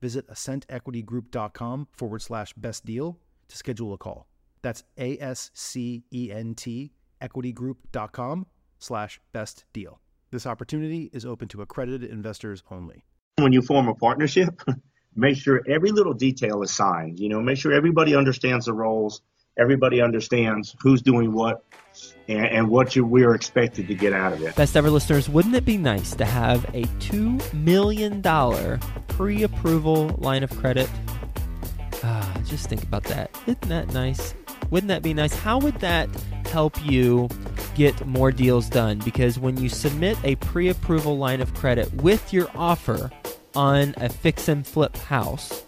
visit ascentequitygroup.com forward slash best deal to schedule a call. That's A S C E N T equitygroup.com slash best deal. This opportunity is open to accredited investors only. When you form a partnership, make sure every little detail is signed. You know, make sure everybody understands the roles, everybody understands who's doing what, and, and what you, we are expected to get out of it. Best ever listeners, wouldn't it be nice to have a $2 million pre approval line of credit? Ah, just think about that. Isn't that nice? Wouldn't that be nice? How would that help you get more deals done? Because when you submit a pre approval line of credit with your offer on a fix and flip house,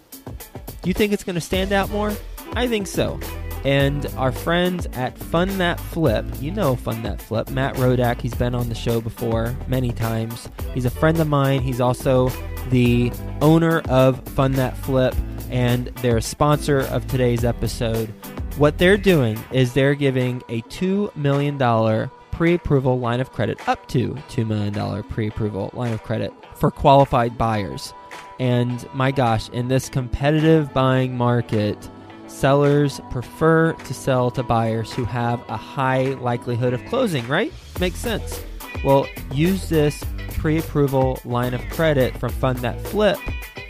do you think it's going to stand out more? I think so. And our friends at Fund That Flip, you know Fund That Flip, Matt Rodak, he's been on the show before many times. He's a friend of mine. He's also the owner of Fund That Flip, and they're a sponsor of today's episode. What they're doing is they're giving a $2 million pre approval line of credit, up to $2 million pre approval line of credit for qualified buyers. And my gosh, in this competitive buying market, sellers prefer to sell to buyers who have a high likelihood of closing, right? Makes sense. Well, use this pre approval line of credit from Fund That Flip,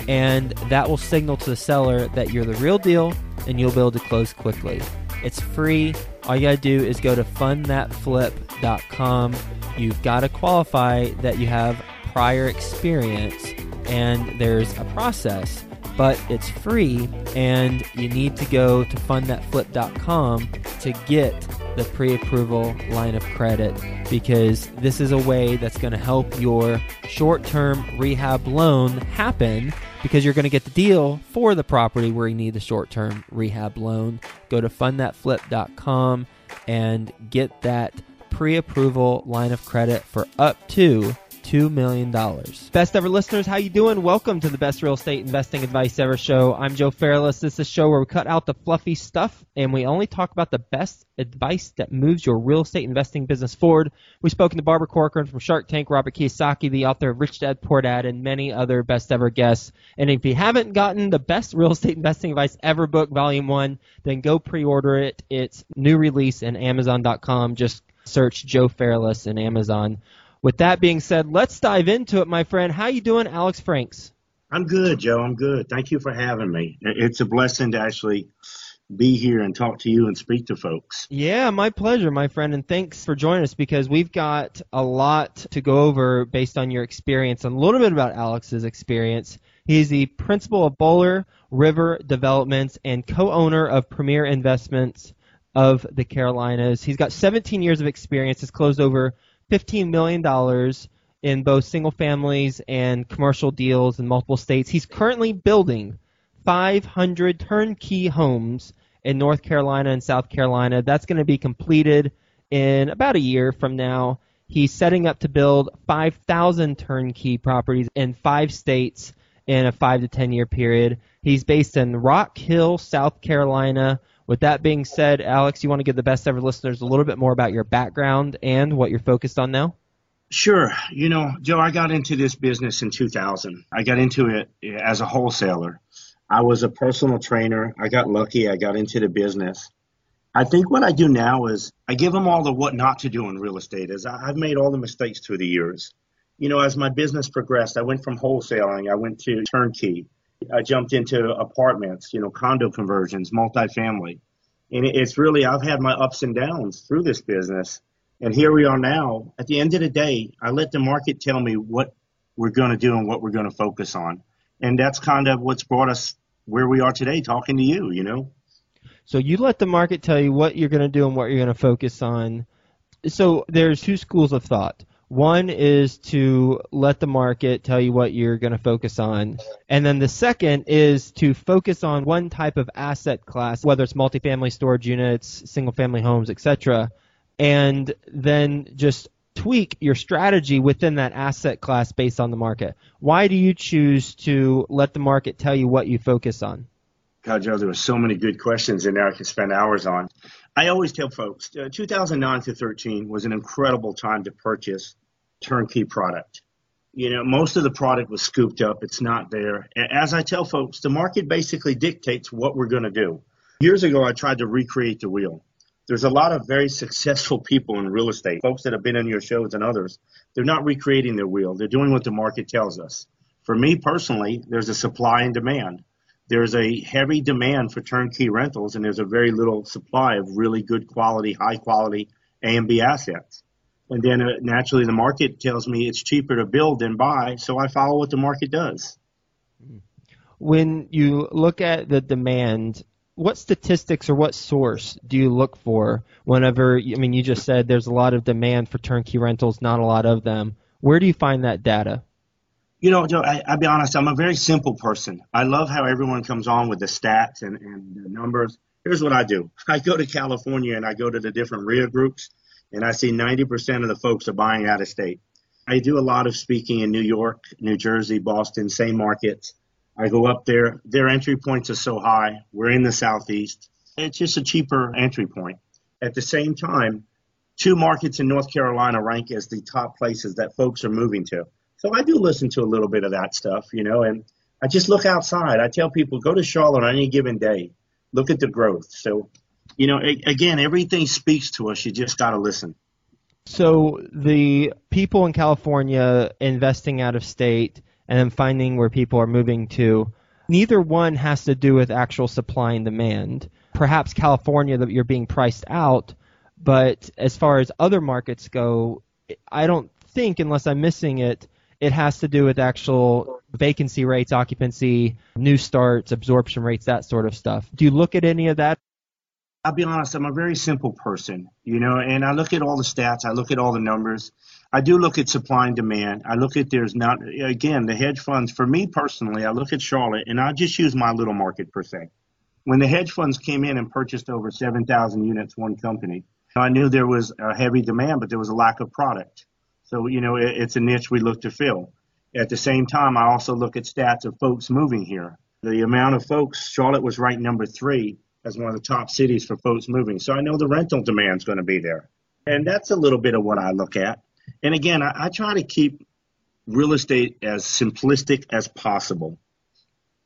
and that will signal to the seller that you're the real deal and you'll be able to close quickly. It's free. All you got to do is go to fundthatflip.com. You've got to qualify that you have prior experience, and there's a process, but it's free, and you need to go to fundthatflip.com to get the pre approval line of credit because this is a way that's going to help your short term rehab loan happen because you're going to get the deal for the property where you need the short term rehab loan. Go to fundthatflip.com and get that pre approval line of credit for up to $2 million. Best ever listeners, how you doing? Welcome to the best real estate investing advice ever show. I'm Joe Fairless. This is a show where we cut out the fluffy stuff and we only talk about the best advice that moves your real estate investing business forward. We've spoken to Barbara Corcoran from Shark Tank, Robert Kiyosaki, the author of Rich Dad Poor Dad, and many other best ever guests. And if you haven't gotten the best real estate investing advice ever book, volume one, then go pre-order it. It's new release in Amazon.com. Just search Joe Fairless in Amazon. With that being said, let's dive into it, my friend. How you doing, Alex Franks? I'm good, Joe. I'm good. Thank you for having me. It's a blessing to actually be here and talk to you and speak to folks. Yeah, my pleasure, my friend, and thanks for joining us because we've got a lot to go over based on your experience and a little bit about Alex's experience. He's the principal of Bowler River Developments and co-owner of Premier Investments of the Carolinas. He's got 17 years of experience. Has closed over $15 million in both single families and commercial deals in multiple states. He's currently building 500 turnkey homes in North Carolina and South Carolina. That's going to be completed in about a year from now. He's setting up to build 5,000 turnkey properties in five states in a five to 10 year period. He's based in Rock Hill, South Carolina. With that being said, Alex, you want to give the best ever listeners a little bit more about your background and what you're focused on now? Sure. You know, Joe, I got into this business in 2000. I got into it as a wholesaler. I was a personal trainer. I got lucky. I got into the business. I think what I do now is I give them all the what not to do in real estate. Is I've made all the mistakes through the years. You know, as my business progressed, I went from wholesaling, I went to turnkey, I jumped into apartments, you know, condo conversions, multifamily. And it's really, I've had my ups and downs through this business. And here we are now. At the end of the day, I let the market tell me what we're going to do and what we're going to focus on. And that's kind of what's brought us where we are today talking to you, you know? So you let the market tell you what you're going to do and what you're going to focus on. So there's two schools of thought. One is to let the market tell you what you're going to focus on. And then the second is to focus on one type of asset class, whether it's multifamily storage units, single family homes, etc. And then just tweak your strategy within that asset class based on the market. Why do you choose to let the market tell you what you focus on? God, Joe, there were so many good questions in there I could spend hours on. I always tell folks, uh, 2009 to 13 was an incredible time to purchase turnkey product. You know, most of the product was scooped up. It's not there. As I tell folks, the market basically dictates what we're going to do. Years ago, I tried to recreate the wheel. There's a lot of very successful people in real estate, folks that have been on your shows and others. They're not recreating their wheel. They're doing what the market tells us. For me personally, there's a supply and demand there's a heavy demand for turnkey rentals and there's a very little supply of really good quality, high quality A and B assets. And then uh, naturally the market tells me it's cheaper to build than buy, so I follow what the market does. When you look at the demand, what statistics or what source do you look for whenever, I mean, you just said there's a lot of demand for turnkey rentals, not a lot of them. Where do you find that data? You know, Joe, I, I'll be honest, I'm a very simple person. I love how everyone comes on with the stats and, and the numbers. Here's what I do. I go to California and I go to the different REIA groups and I see 90% of the folks are buying out of state. I do a lot of speaking in New York, New Jersey, Boston, same markets. I go up there. Their entry points are so high. We're in the Southeast. It's just a cheaper entry point. At the same time, two markets in North Carolina rank as the top places that folks are moving to. So I do listen to a little bit of that stuff, you know, and I just look outside. I tell people go to Charlotte on any given day, look at the growth. So, you know, again, everything speaks to us. You just got to listen. So the people in California investing out of state and then finding where people are moving to, neither one has to do with actual supply and demand. Perhaps California that you're being priced out, but as far as other markets go, I don't think unless I'm missing it it has to do with actual vacancy rates, occupancy, new starts, absorption rates, that sort of stuff. Do you look at any of that? I'll be honest, I'm a very simple person, you know, and I look at all the stats, I look at all the numbers. I do look at supply and demand. I look at there's not, again, the hedge funds, for me personally, I look at Charlotte and I just use my little market per se. When the hedge funds came in and purchased over 7,000 units, one company, I knew there was a heavy demand, but there was a lack of product. So, you know, it, it's a niche we look to fill. At the same time, I also look at stats of folks moving here. The amount of folks, Charlotte was ranked number three as one of the top cities for folks moving. So I know the rental demand is going to be there. And that's a little bit of what I look at. And again, I, I try to keep real estate as simplistic as possible.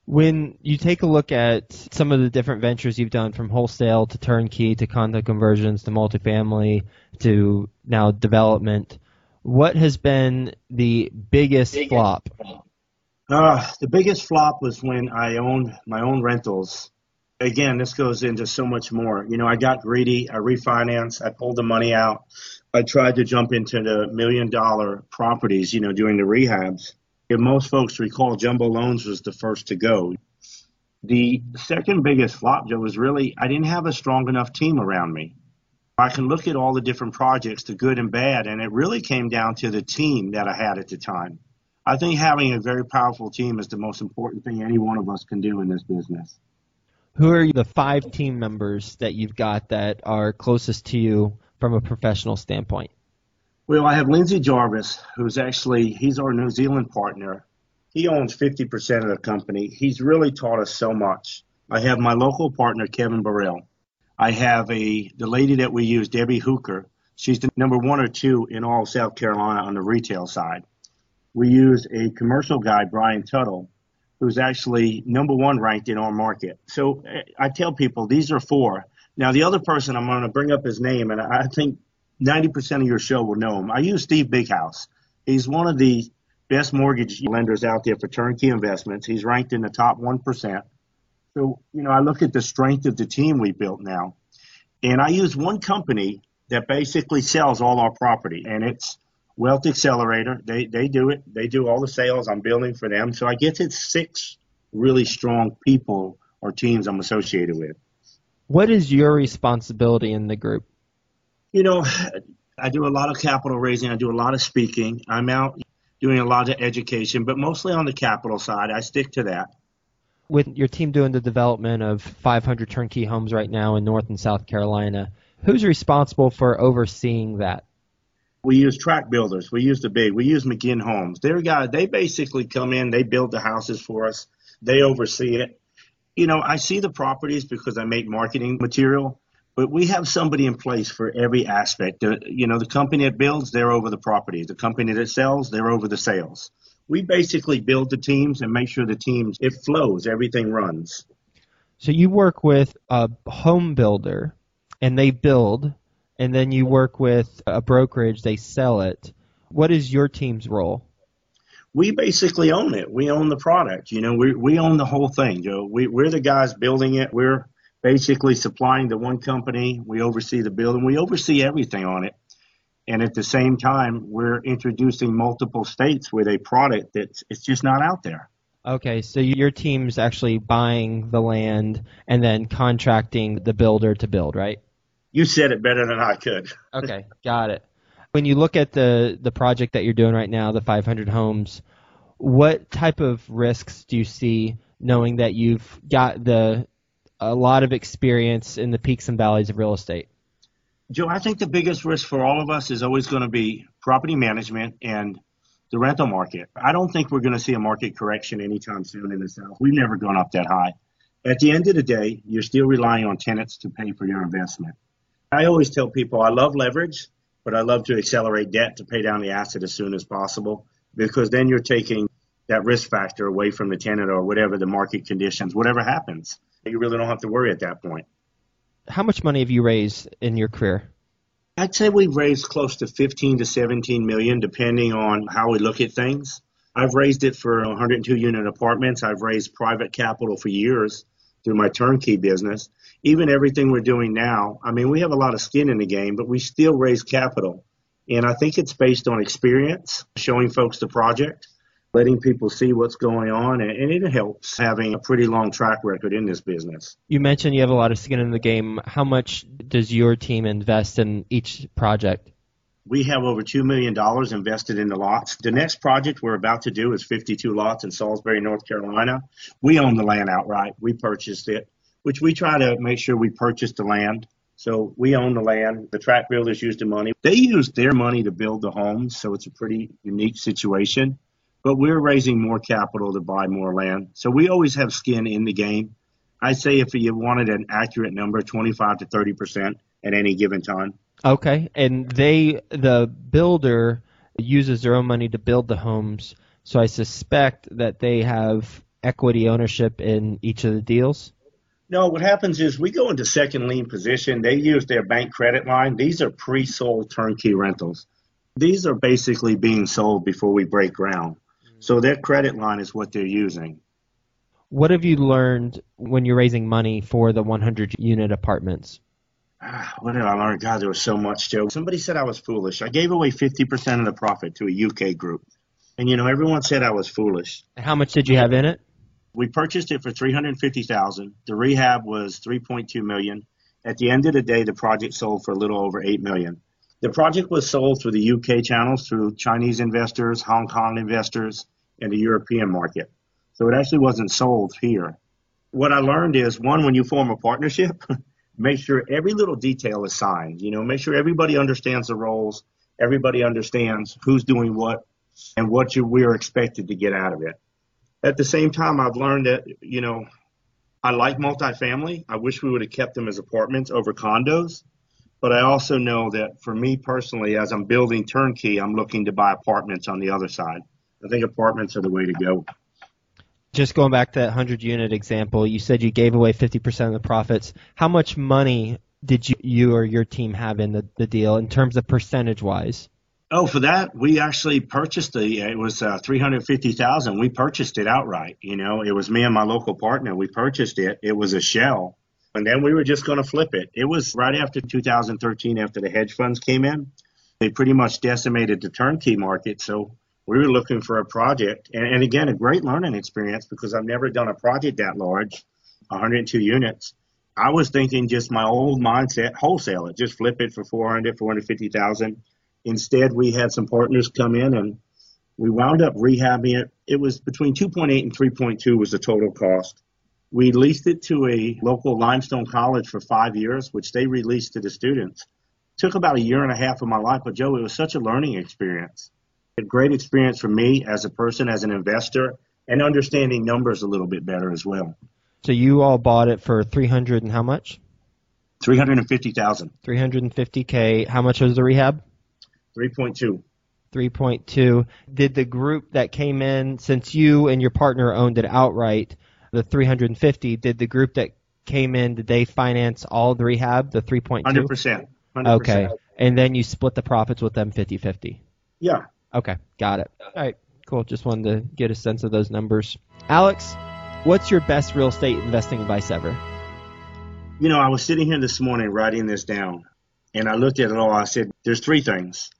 When you take a look at some of the different ventures you've done from wholesale to turnkey to condo conversions to multifamily to now development, what has been the biggest, biggest flop? Uh, the biggest flop was when I owned my own rentals. Again, this goes into so much more. You know, I got greedy. I refinanced. I pulled the money out. I tried to jump into the million dollar properties, you know, during the rehabs. If most folks recall, jumbo loans was the first to go. The second biggest flop, Joe, was really I didn't have a strong enough team around me. I can look at all the different projects, the good and bad, and it really came down to the team that I had at the time. I think having a very powerful team is the most important thing any one of us can do in this business. Who are the five team members that you've got that are closest to you from a professional standpoint? Well, I have Lindsay Jarvis, who's actually he's our New Zealand partner. He owns 50% of the company. He's really taught us so much. I have my local partner Kevin Burrell. I have a the lady that we use, Debbie Hooker. She's the number one or two in all South Carolina on the retail side. We use a commercial guy, Brian Tuttle, who's actually number one ranked in our market. So I tell people these are four. Now the other person I'm going to bring up his name, and I think 90% of your show will know him. I use Steve Bighouse. He's one of the best mortgage lenders out there for turnkey investments. He's ranked in the top 1%. So, you know, I look at the strength of the team we built now. And I use one company that basically sells all our property, and it's Wealth Accelerator. They they do it. They do all the sales. I'm building for them. So I get to six really strong people or teams I'm associated with. What is your responsibility in the group? You know, I do a lot of capital raising. I do a lot of speaking. I'm out doing a lot of education, but mostly on the capital side. I stick to that. With your team doing the development of 500 turnkey homes right now in North and South Carolina, who's responsible for overseeing that? We use tract builders. We use the big. We use McGinn Homes. They're guys. They basically come in. They build the houses for us. They oversee it. You know, I see the properties because I make marketing material, but we have somebody in place for every aspect. You know, the company that builds, they're over the property. The company that sells, they're over the sales. We basically build the teams and make sure the teams it flows, everything runs. So you work with a home builder, and they build, and then you work with a brokerage, they sell it. What is your team's role? we basically own it. We own the product. You know, we we own the whole thing, Joe. We we're the guys building it. We're basically supplying the one company. We oversee the building. We oversee everything on it. And at the same time, we're introducing multiple states with a product that's it's just not out there. Okay, so your team's actually buying the land and then contracting the builder to build, right? You said it better than I could. okay, got it when you look at the the project that you're doing right now, the 500 homes, what type of risks do you see knowing that you've got the a lot of experience in the peaks and valleys of real estate? Joe, I think the biggest risk for all of us is always going to be property management and the rental market. I don't think we're going to see a market correction anytime soon in the South. We've never gone up that high. At the end of the day, you're still relying on tenants to pay for your investment. I always tell people I love leverage but I love to accelerate debt to pay down the asset as soon as possible because then you're taking that risk factor away from the tenant or whatever the market conditions, whatever happens. You really don't have to worry at that point. How much money have you raised in your career? I'd say we've raised close to 15 to 17 million, depending on how we look at things. I've raised it for 102 unit apartments. I've raised private capital for years through my turnkey business. Even everything we're doing now, I mean, we have a lot of skin in the game, but we still raise capital. And I think it's based on experience, showing folks the project, letting people see what's going on, and it helps having a pretty long track record in this business. You mentioned you have a lot of skin in the game. How much does your team invest in each project? We have over $2 million invested in the lots. The next project we're about to do is 52 lots in Salisbury, North Carolina. We own the land outright. We purchased it, which we try to make sure we purchase the land. So we own the land. The tract builders use the money. They use their money to build the homes, so it's a pretty unique situation. But we're raising more capital to buy more land. So we always have skin in the game. I say if you wanted an accurate number, 25 to 30 percent at any given time. Okay, and they the builder uses their own money to build the homes, so I suspect that they have equity ownership in each of the deals. No, what happens is we go into second lien position. They use their bank credit line. These are pre-sold turnkey rentals. These are basically being sold before we break ground. So their credit line is what they're using. What have you learned when you're raising money for the 100 unit apartments? Ah, what did I learn? God, there was so much, Joe. Somebody said I was foolish. I gave away 50% of the profit to a UK group. And, you know, everyone said I was foolish. How much did you have in it? We purchased it for 350000 The rehab was 3.2 million. At the end of the day, the project sold for a little over 8 million. The project was sold through the UK channels, through Chinese investors, Hong Kong investors, and the European market. So it actually wasn't sold here. What I learned is one, when you form a partnership, make sure every little detail is signed. You know, make sure everybody understands the roles, everybody understands who's doing what, and what you, we're expected to get out of it. At the same time, I've learned that you know I like multifamily. I wish we would have kept them as apartments over condos. But I also know that for me personally, as I'm building turnkey, I'm looking to buy apartments on the other side. I think apartments are the way to go just going back to that 100 unit example, you said you gave away 50% of the profits. How much money did you, you or your team have in the, the deal in terms of percentage wise? Oh, for that, we actually purchased the. It was uh, three hundred fifty thousand. We purchased it outright. You know, it was me and my local partner. We purchased it. It was a shell, and then we were just going to flip it. It was right after 2013, after the hedge funds came in. They pretty much decimated the turnkey market. So we were looking for a project, and, and again, a great learning experience because I've never done a project that large, 102 units. I was thinking just my old mindset, wholesale it, just flip it for 400, 450,000 Instead, we had some partners come in and we wound up rehabbing it. It was between 2.8 and 3.2 was the total cost. We leased it to a local limestone college for five years, which they released to the students. Took about a year and a half of my life, but Joe, it was such a learning experience. A great experience for me as a person, as an investor, and understanding numbers a little bit better as well. So you all bought it for 300 and how much? 350,000. 350k. How much was the rehab? 3.2. 3.2. Did the group that came in, since you and your partner owned it outright, the 350, did the group that came in, did they finance all the rehab, the 3.2? 100%. 100%. Okay. And then you split the profits with them 50 50. Yeah. Okay. Got it. All right. Cool. Just wanted to get a sense of those numbers. Alex, what's your best real estate investing advice ever? You know, I was sitting here this morning writing this down, and I looked at it all. I said, there's three things.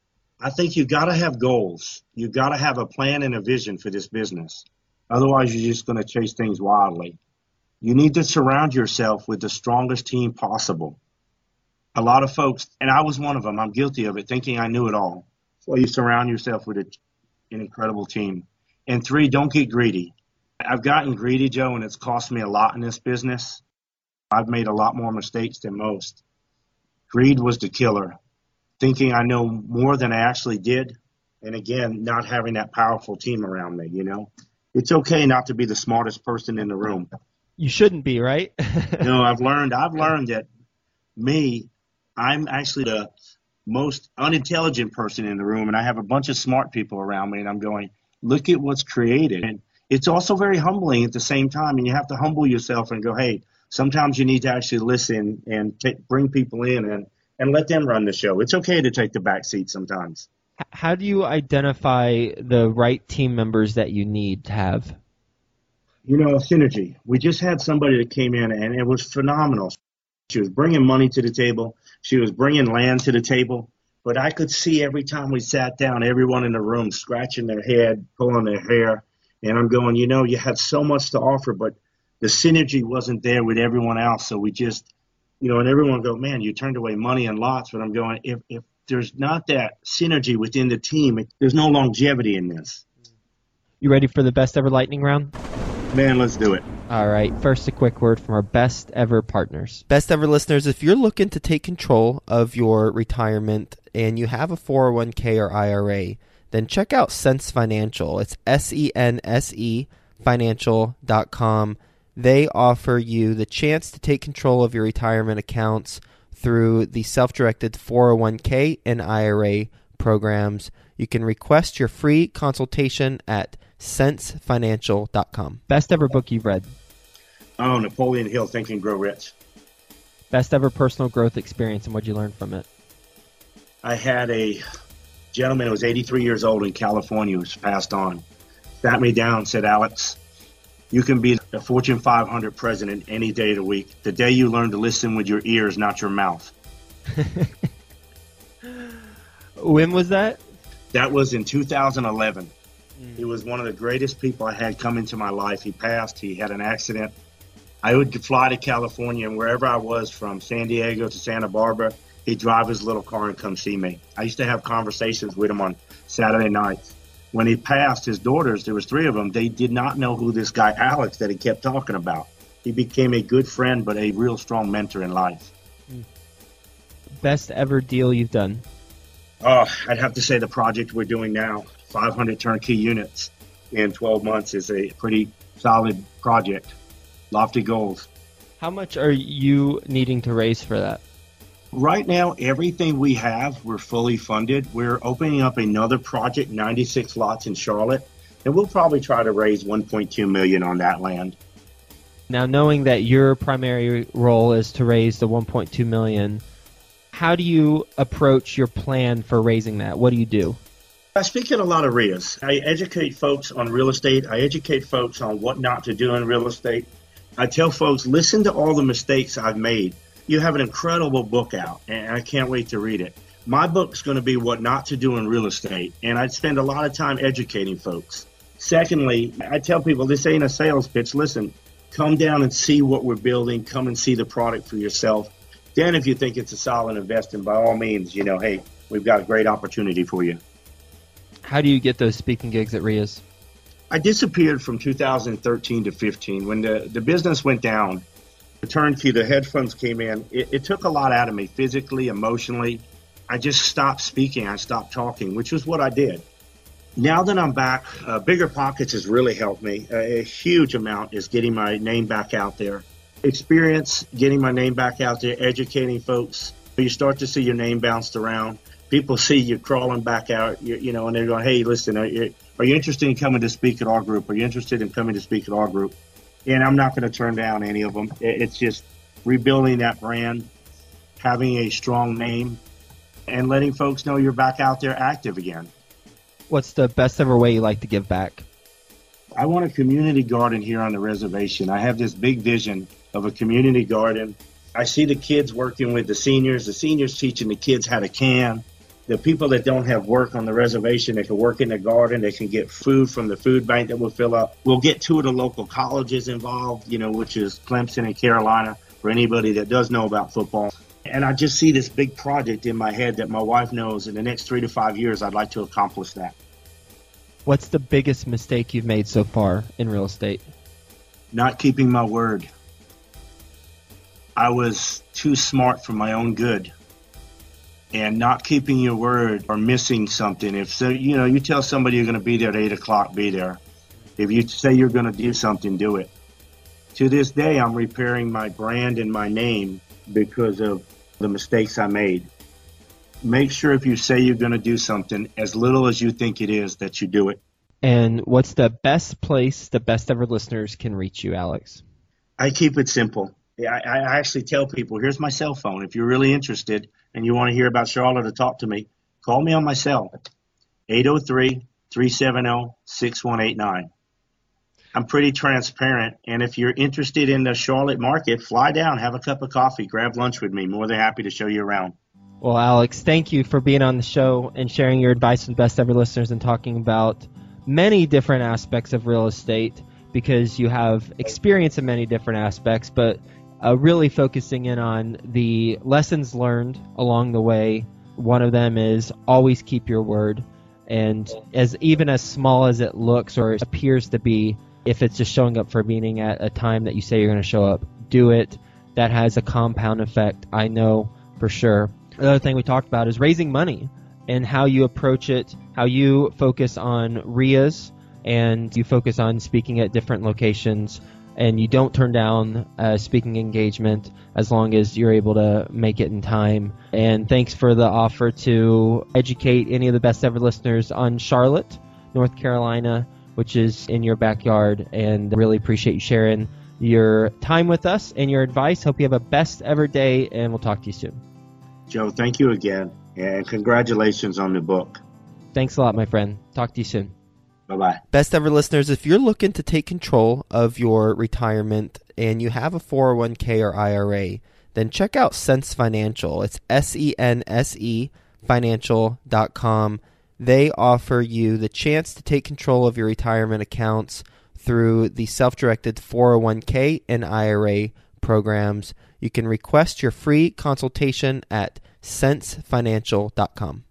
I think you got to have goals. You got to have a plan and a vision for this business. Otherwise, you're just going to chase things wildly. You need to surround yourself with the strongest team possible. A lot of folks, and I was one of them, I'm guilty of it, thinking I knew it all. So you surround yourself with a, an incredible team. And three, don't get greedy. I've gotten greedy, Joe, and it's cost me a lot in this business. I've made a lot more mistakes than most. Greed was the killer thinking I know more than I actually did. And again, not having that powerful team around me, you know. It's okay not to be the smartest person in the room. You shouldn't be, right? no, I've learned I've learned that me, I'm actually the most unintelligent person in the room and I have a bunch of smart people around me and I'm going, look at what's created. And it's also very humbling at the same time and you have to humble yourself and go, hey, sometimes you need to actually listen and take, bring people in and and let them run the show. It's okay to take the back seat sometimes. How do you identify the right team members that you need to have? You know, synergy. We just had somebody that came in and it was phenomenal. She was bringing money to the table. She was bringing land to the table. But I could see every time we sat down, everyone in the room scratching their head, pulling their hair. And I'm going, you know, you had so much to offer, but the synergy wasn't there with everyone else. So we just you know, and everyone go, man, you turned away money and lots. But I'm going, if, if there's not that synergy within the team, it, there's no longevity in this. You ready for the best ever lightning round? Man, let's do it. All right. First, a quick word from our best ever partners. Best ever listeners, if you're looking to take control of your retirement and you have a 401k or IRA, then check out Sense Financial. It's S E N S E financial.com they offer you the chance to take control of your retirement accounts through the self directed 401k and IRA programs. You can request your free consultation at sensefinancial.com. Best ever book you've read? Oh, Napoleon Hill, Think and Grow Rich. Best ever personal growth experience and what you learn from it? I had a gentleman who was 83 years old in California who's passed on. Sat me down, said, Alex, you can be a Fortune 500 president any day of the week. The day you learn to listen with your ears, not your mouth. when was that? That was in 2011. Mm. He was one of the greatest people I had come into my life. He passed. He had an accident. I would fly to California, and wherever I was, from San Diego to Santa Barbara, he'd drive his little car and come see me. I used to have conversations with him on Saturday nights when he passed his daughters, there was three of them. They did not know who this guy Alex that he kept talking about. He became a good friend, but a real strong mentor in life. Best ever deal you've done? Oh, I'd have to say the project we're doing now, 500 turnkey units in 12 months, is a pretty solid project. Lofty goals. How much are you needing to raise for that? Right now, everything we have, we're fully funded. We're opening up another project, 96 lots in Charlotte, and we'll probably try to raise 1.2 million on that land. Now, knowing that your primary role is to raise the 1.2 million, How do you approach your plan for raising that? What do you do? I speak at a lot of REIAs. I educate folks on real estate. I educate folks on what not to do in real estate. I tell folks, listen to all the mistakes I've made. You have an incredible book out, and I can't wait to read it. My book's going to be what not to do in real estate, and I spend a lot of time educating folks. Secondly, I tell people this ain't a sales pitch. Listen, come down and see what we're building. Come and see the product for yourself. Then, if you think it's a solid investment, by all means, you know, hey, we've got a great opportunity for you. How do you get those speaking gigs at REIAs? I disappeared from 2013 to 15 when the, the business went down. The turnkey, the hedge funds came in. It, it took a lot out of me physically, emotionally. I just stopped speaking. I stopped talking, which was what I did. Now that I'm back, uh, Bigger Pockets has really helped me. A, a huge amount is getting my name back out there. Experience getting my name back out there, educating folks. You start to see your name bounced around people see you crawling back out, you, you know, and they're going, "Hey, listen, are you, are you interested in coming to speak at our group? Are you interested in coming to speak at our group?" And I'm not going to turn down any of them. It's just rebuilding that brand, having a strong name, and letting folks know you're back out there active again. What's the best ever way you like to give back? I want a community garden here on the reservation. I have this big vision of a community garden. I see the kids working with the seniors, the seniors teaching the kids how to can, the people that don't have work on the reservation, they can work in the garden, they can get food from the food bank that will fill up. We'll get two of the local colleges involved, you know, which is Clemson and Carolina for anybody that does know about football. And I just see this big project in my head that my wife knows in the next three to five years, I'd like to accomplish that. What's the biggest mistake you've made so far in real estate? Not keeping my word. I was too smart for my own good and not keeping your word or missing something. If so, you know, you tell somebody you're going to be there at eight o'clock, be there. If you say you're going to do something, do it. To this day, I'm repairing my brand and my name because of the mistakes I made. Make sure if you say you're going to do something, as little as you think it is, that you do it. And what's the best place the best ever listeners can reach you, Alex? I keep it simple. I, I actually tell people, here's my cell phone. If you're really interested, and you want to hear about Charlotte or talk to me, call me on my cell, 803-370-6189. I'm pretty transparent. And if you're interested in the Charlotte market, fly down, have a cup of coffee, grab lunch with me. More than happy to show you around. Well, Alex, thank you for being on the show and sharing your advice with best ever listeners and talking about many different aspects of real estate because you have experience in many different aspects, but uh, really focusing in on the lessons learned along the way. One of them is always keep your word, and as even as small as it looks or appears to be, if it's just showing up for a meeting at a time that you say you're going to show up, do it. That has a compound effect. I know for sure. Another thing we talked about is raising money and how you approach it, how you focus on REIAs and you focus on speaking at different locations and you don't turn down a speaking engagement as long as you're able to make it in time. And thanks for the offer to educate any of the best ever listeners on Charlotte, North Carolina, which is in your backyard. And really appreciate you sharing your time with us and your advice. Hope you have a best ever day, and we'll talk to you soon. Joe, thank you again, and congratulations on the book. Thanks a lot, my friend. Talk to you soon. Bye bye. Best ever listeners, if you're looking to take control of your retirement and you have a 401k or IRA, then check out Sense Financial. It's S E N S E financial.com. They offer you the chance to take control of your retirement accounts through the self directed 401k and IRA programs. You can request your free consultation at sensefinancial.com.